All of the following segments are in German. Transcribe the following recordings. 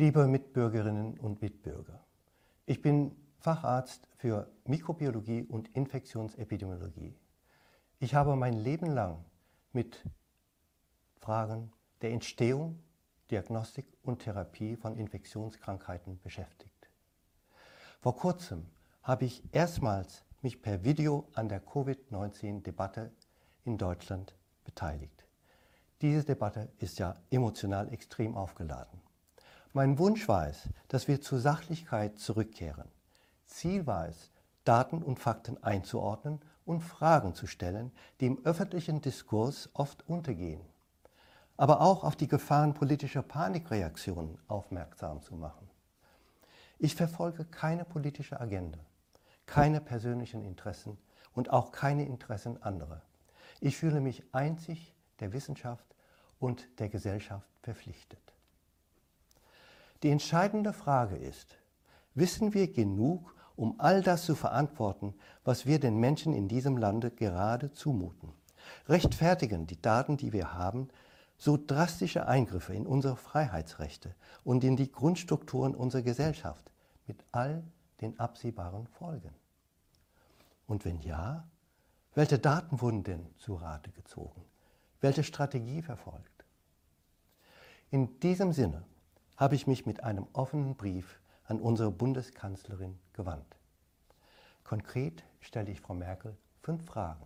Liebe Mitbürgerinnen und Mitbürger, ich bin Facharzt für Mikrobiologie und Infektionsepidemiologie. Ich habe mein Leben lang mit Fragen der Entstehung, Diagnostik und Therapie von Infektionskrankheiten beschäftigt. Vor kurzem habe ich erstmals mich per Video an der Covid-19-Debatte in Deutschland beteiligt. Diese Debatte ist ja emotional extrem aufgeladen. Mein Wunsch war es, dass wir zur Sachlichkeit zurückkehren. Ziel war es, Daten und Fakten einzuordnen und Fragen zu stellen, die im öffentlichen Diskurs oft untergehen. Aber auch auf die Gefahren politischer Panikreaktionen aufmerksam zu machen. Ich verfolge keine politische Agenda, keine persönlichen Interessen und auch keine Interessen anderer. Ich fühle mich einzig der Wissenschaft und der Gesellschaft verpflichtet. Die entscheidende Frage ist, wissen wir genug, um all das zu verantworten, was wir den Menschen in diesem Lande gerade zumuten? Rechtfertigen die Daten, die wir haben, so drastische Eingriffe in unsere Freiheitsrechte und in die Grundstrukturen unserer Gesellschaft mit all den absehbaren Folgen? Und wenn ja, welche Daten wurden denn zu Rate gezogen? Welche Strategie verfolgt? In diesem Sinne habe ich mich mit einem offenen Brief an unsere Bundeskanzlerin gewandt. Konkret stelle ich Frau Merkel fünf Fragen,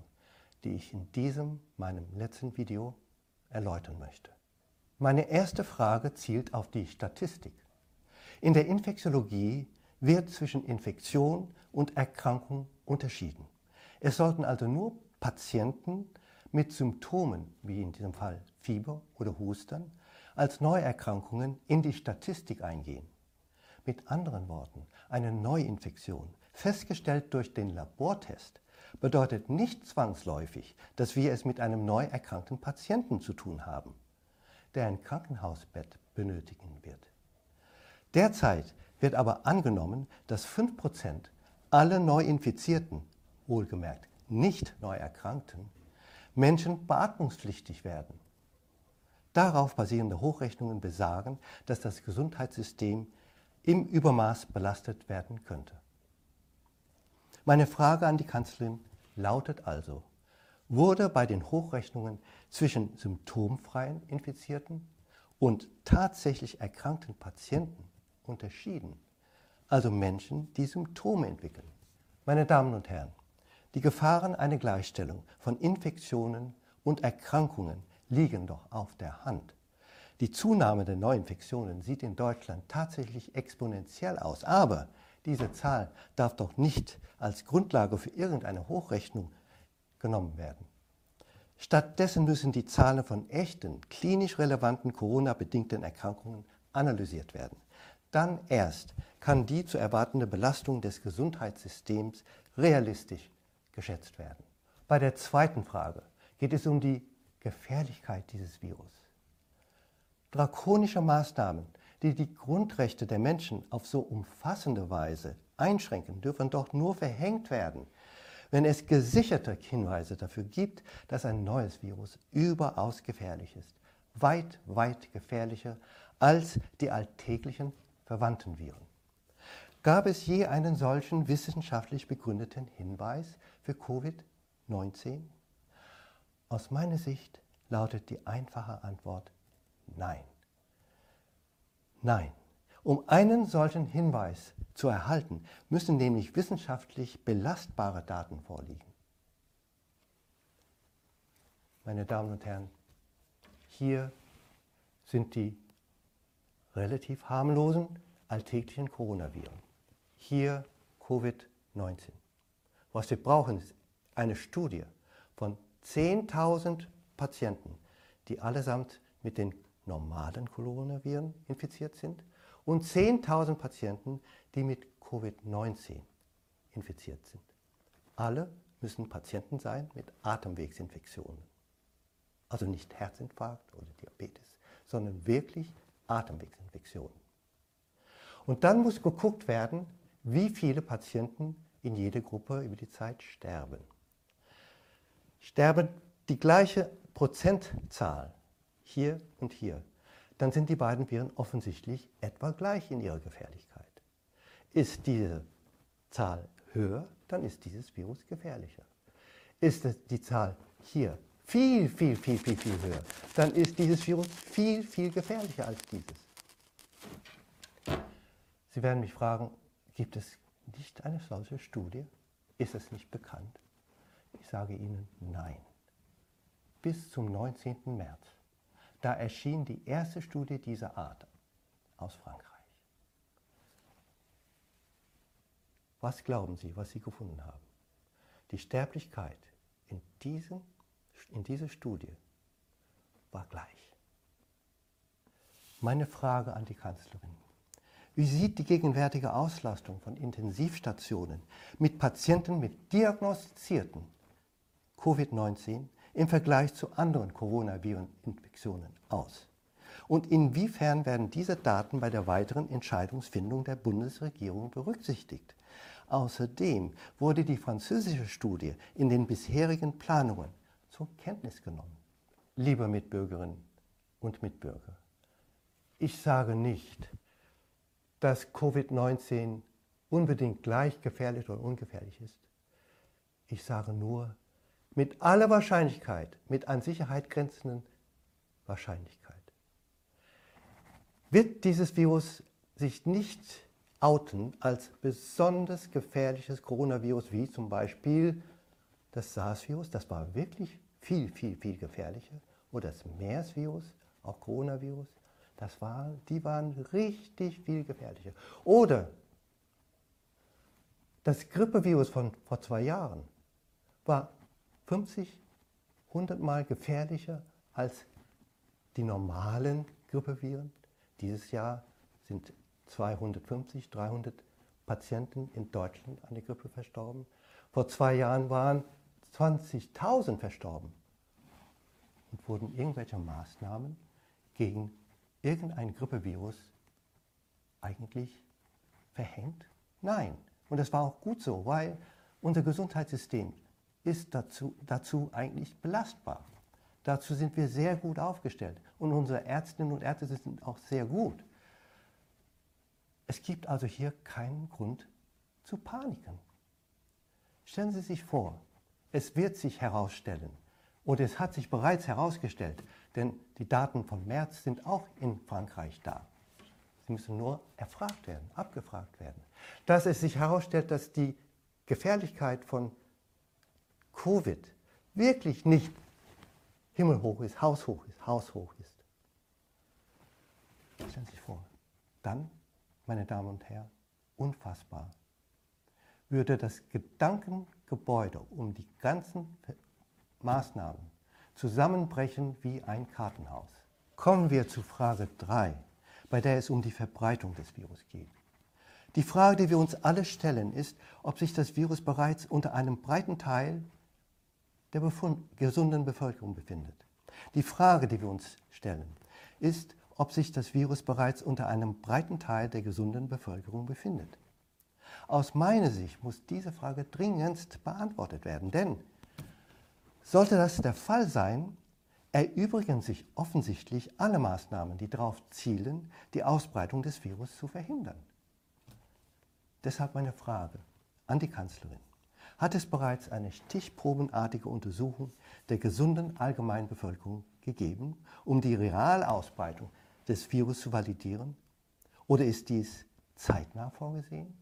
die ich in diesem, meinem letzten Video erläutern möchte. Meine erste Frage zielt auf die Statistik. In der Infektiologie wird zwischen Infektion und Erkrankung unterschieden. Es sollten also nur Patienten mit Symptomen, wie in diesem Fall Fieber oder Hustern, als Neuerkrankungen in die Statistik eingehen. Mit anderen Worten, eine Neuinfektion, festgestellt durch den Labortest, bedeutet nicht zwangsläufig, dass wir es mit einem neu erkrankten Patienten zu tun haben, der ein Krankenhausbett benötigen wird. Derzeit wird aber angenommen, dass 5% aller Neuinfizierten, wohlgemerkt nicht Neuerkrankten, Menschen beatmungspflichtig werden. Darauf basierende Hochrechnungen besagen, dass das Gesundheitssystem im Übermaß belastet werden könnte. Meine Frage an die Kanzlerin lautet also, wurde bei den Hochrechnungen zwischen symptomfreien Infizierten und tatsächlich erkrankten Patienten unterschieden, also Menschen, die Symptome entwickeln? Meine Damen und Herren, die Gefahren einer Gleichstellung von Infektionen und Erkrankungen liegen doch auf der Hand. Die Zunahme der Neuinfektionen sieht in Deutschland tatsächlich exponentiell aus. Aber diese Zahl darf doch nicht als Grundlage für irgendeine Hochrechnung genommen werden. Stattdessen müssen die Zahlen von echten, klinisch relevanten Corona-bedingten Erkrankungen analysiert werden. Dann erst kann die zu erwartende Belastung des Gesundheitssystems realistisch geschätzt werden. Bei der zweiten Frage geht es um die Gefährlichkeit dieses Virus. Drakonische Maßnahmen, die die Grundrechte der Menschen auf so umfassende Weise einschränken, dürfen doch nur verhängt werden, wenn es gesicherte Hinweise dafür gibt, dass ein neues Virus überaus gefährlich ist. Weit, weit gefährlicher als die alltäglichen verwandten Viren. Gab es je einen solchen wissenschaftlich begründeten Hinweis für Covid-19? Aus meiner Sicht lautet die einfache Antwort Nein. Nein. Um einen solchen Hinweis zu erhalten, müssen nämlich wissenschaftlich belastbare Daten vorliegen. Meine Damen und Herren, hier sind die relativ harmlosen alltäglichen Coronaviren. Hier Covid-19. Was wir brauchen, ist eine Studie von 10.000 Patienten, die allesamt mit den normalen Coronaviren infiziert sind und 10.000 Patienten, die mit Covid-19 infiziert sind. Alle müssen Patienten sein mit Atemwegsinfektionen. Also nicht Herzinfarkt oder Diabetes, sondern wirklich Atemwegsinfektionen. Und dann muss geguckt werden, wie viele Patienten in jeder Gruppe über die Zeit sterben sterben die gleiche Prozentzahl hier und hier, dann sind die beiden Viren offensichtlich etwa gleich in ihrer Gefährlichkeit. Ist diese Zahl höher, dann ist dieses Virus gefährlicher. Ist die Zahl hier viel, viel, viel, viel, viel höher, dann ist dieses Virus viel, viel gefährlicher als dieses. Sie werden mich fragen, gibt es nicht eine solche Studie? Ist es nicht bekannt? Ich sage Ihnen nein. Bis zum 19. März. Da erschien die erste Studie dieser Art aus Frankreich. Was glauben Sie, was Sie gefunden haben? Die Sterblichkeit in, diesen, in dieser Studie war gleich. Meine Frage an die Kanzlerin. Wie sieht die gegenwärtige Auslastung von Intensivstationen mit Patienten mit diagnostizierten Covid-19 im Vergleich zu anderen Coronaviren-Infektionen aus? Und inwiefern werden diese Daten bei der weiteren Entscheidungsfindung der Bundesregierung berücksichtigt? Außerdem wurde die französische Studie in den bisherigen Planungen zur Kenntnis genommen. Liebe Mitbürgerinnen und Mitbürger, ich sage nicht, dass Covid-19 unbedingt gleich gefährlich oder ungefährlich ist. Ich sage nur, mit aller Wahrscheinlichkeit, mit an Sicherheit grenzenden Wahrscheinlichkeit, wird dieses Virus sich nicht outen als besonders gefährliches Coronavirus, wie zum Beispiel das SARS-Virus, das war wirklich viel, viel, viel gefährlicher, oder das MERS-Virus, auch Coronavirus, das war, die waren richtig viel gefährlicher. Oder das Grippevirus von vor zwei Jahren war 50, 100 Mal gefährlicher als die normalen Grippeviren. Dieses Jahr sind 250, 300 Patienten in Deutschland an der Grippe verstorben. Vor zwei Jahren waren 20.000 verstorben. Und wurden irgendwelche Maßnahmen gegen irgendein Grippevirus eigentlich verhängt? Nein. Und das war auch gut so, weil unser Gesundheitssystem ist dazu, dazu eigentlich belastbar. Dazu sind wir sehr gut aufgestellt. Und unsere Ärztinnen und Ärzte sind auch sehr gut. Es gibt also hier keinen Grund zu Paniken. Stellen Sie sich vor, es wird sich herausstellen, und es hat sich bereits herausgestellt, denn die Daten von März sind auch in Frankreich da. Sie müssen nur erfragt werden, abgefragt werden. Dass es sich herausstellt, dass die Gefährlichkeit von Covid wirklich nicht himmelhoch ist, haushoch ist, haushoch ist. Stellen Sie sich vor, dann, meine Damen und Herren, unfassbar, würde das Gedankengebäude um die ganzen Maßnahmen zusammenbrechen wie ein Kartenhaus. Kommen wir zu Frage 3, bei der es um die Verbreitung des Virus geht. Die Frage, die wir uns alle stellen, ist, ob sich das Virus bereits unter einem breiten Teil der gesunden Bevölkerung befindet. Die Frage, die wir uns stellen, ist, ob sich das Virus bereits unter einem breiten Teil der gesunden Bevölkerung befindet. Aus meiner Sicht muss diese Frage dringendst beantwortet werden, denn sollte das der Fall sein, erübrigen sich offensichtlich alle Maßnahmen, die darauf zielen, die Ausbreitung des Virus zu verhindern. Deshalb meine Frage an die Kanzlerin. Hat es bereits eine stichprobenartige Untersuchung der gesunden Allgemeinbevölkerung gegeben, um die reale Ausbreitung des Virus zu validieren? Oder ist dies zeitnah vorgesehen?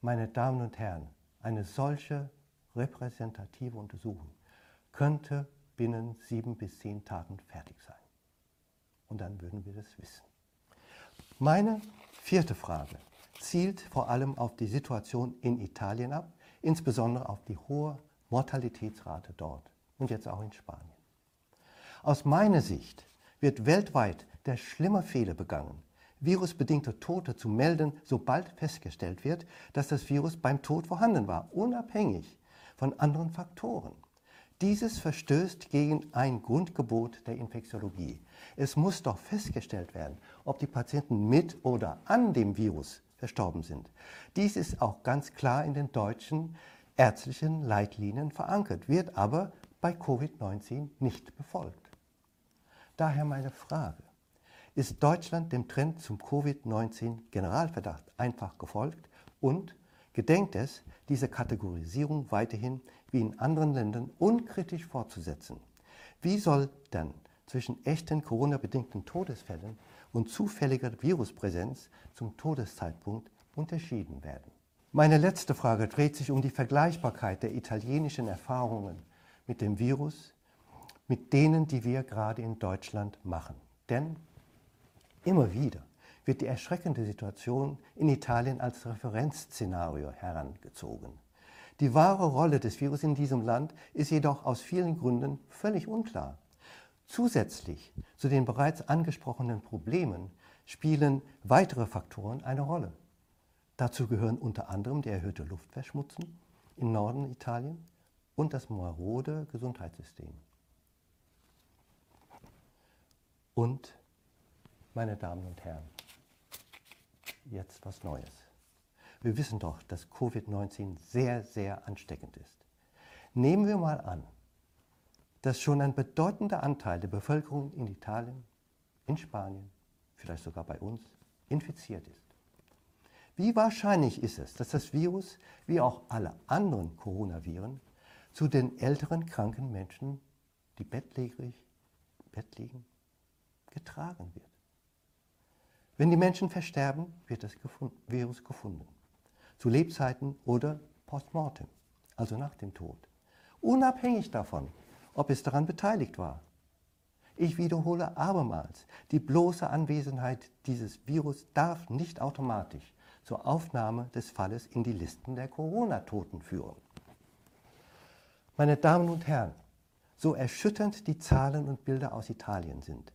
Meine Damen und Herren, eine solche repräsentative Untersuchung könnte binnen sieben bis zehn Tagen fertig sein. Und dann würden wir das wissen. Meine vierte Frage zielt vor allem auf die Situation in Italien ab, insbesondere auf die hohe Mortalitätsrate dort und jetzt auch in Spanien. Aus meiner Sicht wird weltweit der schlimme Fehler begangen, virusbedingte Tote zu melden, sobald festgestellt wird, dass das Virus beim Tod vorhanden war, unabhängig von anderen Faktoren. Dieses verstößt gegen ein Grundgebot der Infektiologie. Es muss doch festgestellt werden, ob die Patienten mit oder an dem Virus verstorben sind. Dies ist auch ganz klar in den deutschen ärztlichen Leitlinien verankert, wird aber bei Covid-19 nicht befolgt. Daher meine Frage, ist Deutschland dem Trend zum Covid-19-Generalverdacht einfach gefolgt und gedenkt es, diese Kategorisierung weiterhin wie in anderen Ländern unkritisch fortzusetzen? Wie soll dann zwischen echten Corona-bedingten Todesfällen und zufälliger Viruspräsenz zum Todeszeitpunkt unterschieden werden? Meine letzte Frage dreht sich um die Vergleichbarkeit der italienischen Erfahrungen mit dem Virus mit denen, die wir gerade in Deutschland machen. Denn Immer wieder wird die erschreckende Situation in Italien als Referenzszenario herangezogen. Die wahre Rolle des Virus in diesem Land ist jedoch aus vielen Gründen völlig unklar. Zusätzlich zu den bereits angesprochenen Problemen spielen weitere Faktoren eine Rolle. Dazu gehören unter anderem die erhöhte Luftverschmutzung im Norden Italiens und das marode Gesundheitssystem. Und meine Damen und Herren, jetzt was Neues. Wir wissen doch, dass Covid-19 sehr, sehr ansteckend ist. Nehmen wir mal an, dass schon ein bedeutender Anteil der Bevölkerung in Italien, in Spanien, vielleicht sogar bei uns, infiziert ist. Wie wahrscheinlich ist es, dass das Virus, wie auch alle anderen Coronaviren, zu den älteren kranken Menschen, die bettlägerig im Bett liegen, getragen wird? Wenn die Menschen versterben, wird das Virus gefunden. Zu Lebzeiten oder postmortem, also nach dem Tod. Unabhängig davon, ob es daran beteiligt war. Ich wiederhole abermals, die bloße Anwesenheit dieses Virus darf nicht automatisch zur Aufnahme des Falles in die Listen der Corona-Toten führen. Meine Damen und Herren, so erschütternd die Zahlen und Bilder aus Italien sind,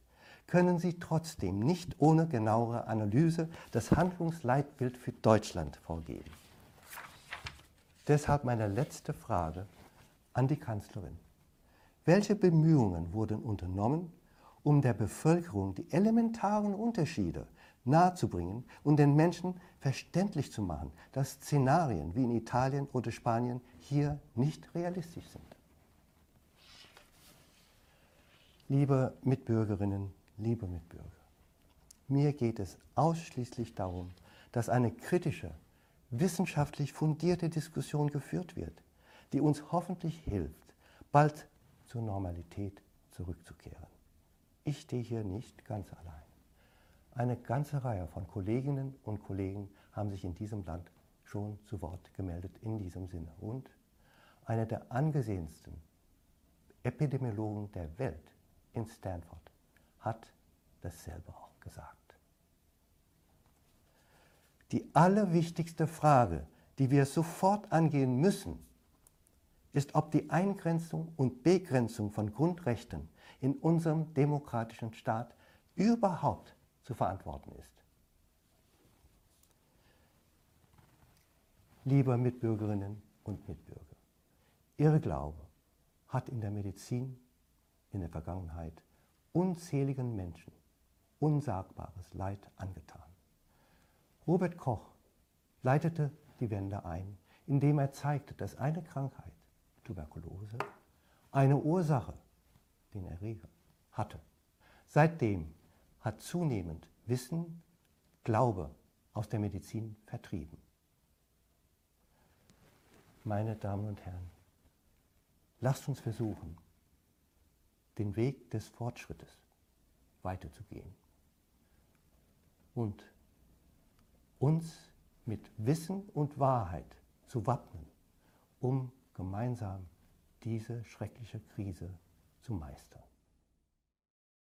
können Sie trotzdem nicht ohne genauere Analyse das Handlungsleitbild für Deutschland vorgeben. Deshalb meine letzte Frage an die Kanzlerin. Welche Bemühungen wurden unternommen, um der Bevölkerung die elementaren Unterschiede nahezubringen und den Menschen verständlich zu machen, dass Szenarien wie in Italien oder Spanien hier nicht realistisch sind? Liebe Mitbürgerinnen liebe Mitbürger, mir geht es ausschließlich darum, dass eine kritische, wissenschaftlich fundierte Diskussion geführt wird, die uns hoffentlich hilft, bald zur Normalität zurückzukehren. Ich stehe hier nicht ganz allein. Eine ganze Reihe von Kolleginnen und Kollegen haben sich in diesem Land schon zu Wort gemeldet in diesem Sinne. Und einer der angesehensten Epidemiologen der Welt in Stanford hat dasselbe auch gesagt. Die allerwichtigste Frage, die wir sofort angehen müssen, ist, ob die Eingrenzung und Begrenzung von Grundrechten in unserem demokratischen Staat überhaupt zu verantworten ist. Liebe Mitbürgerinnen und Mitbürger, Ihr Glaube hat in der Medizin in der Vergangenheit unzähligen Menschen unsagbares Leid angetan. Robert Koch leitete die Wende ein, indem er zeigte, dass eine Krankheit, Tuberkulose, eine Ursache, den Erreger, hatte. Seitdem hat zunehmend Wissen, Glaube aus der Medizin vertrieben. Meine Damen und Herren, lasst uns versuchen, den Weg des Fortschrittes weiterzugehen und uns mit Wissen und Wahrheit zu wappnen, um gemeinsam diese schreckliche Krise zu meistern.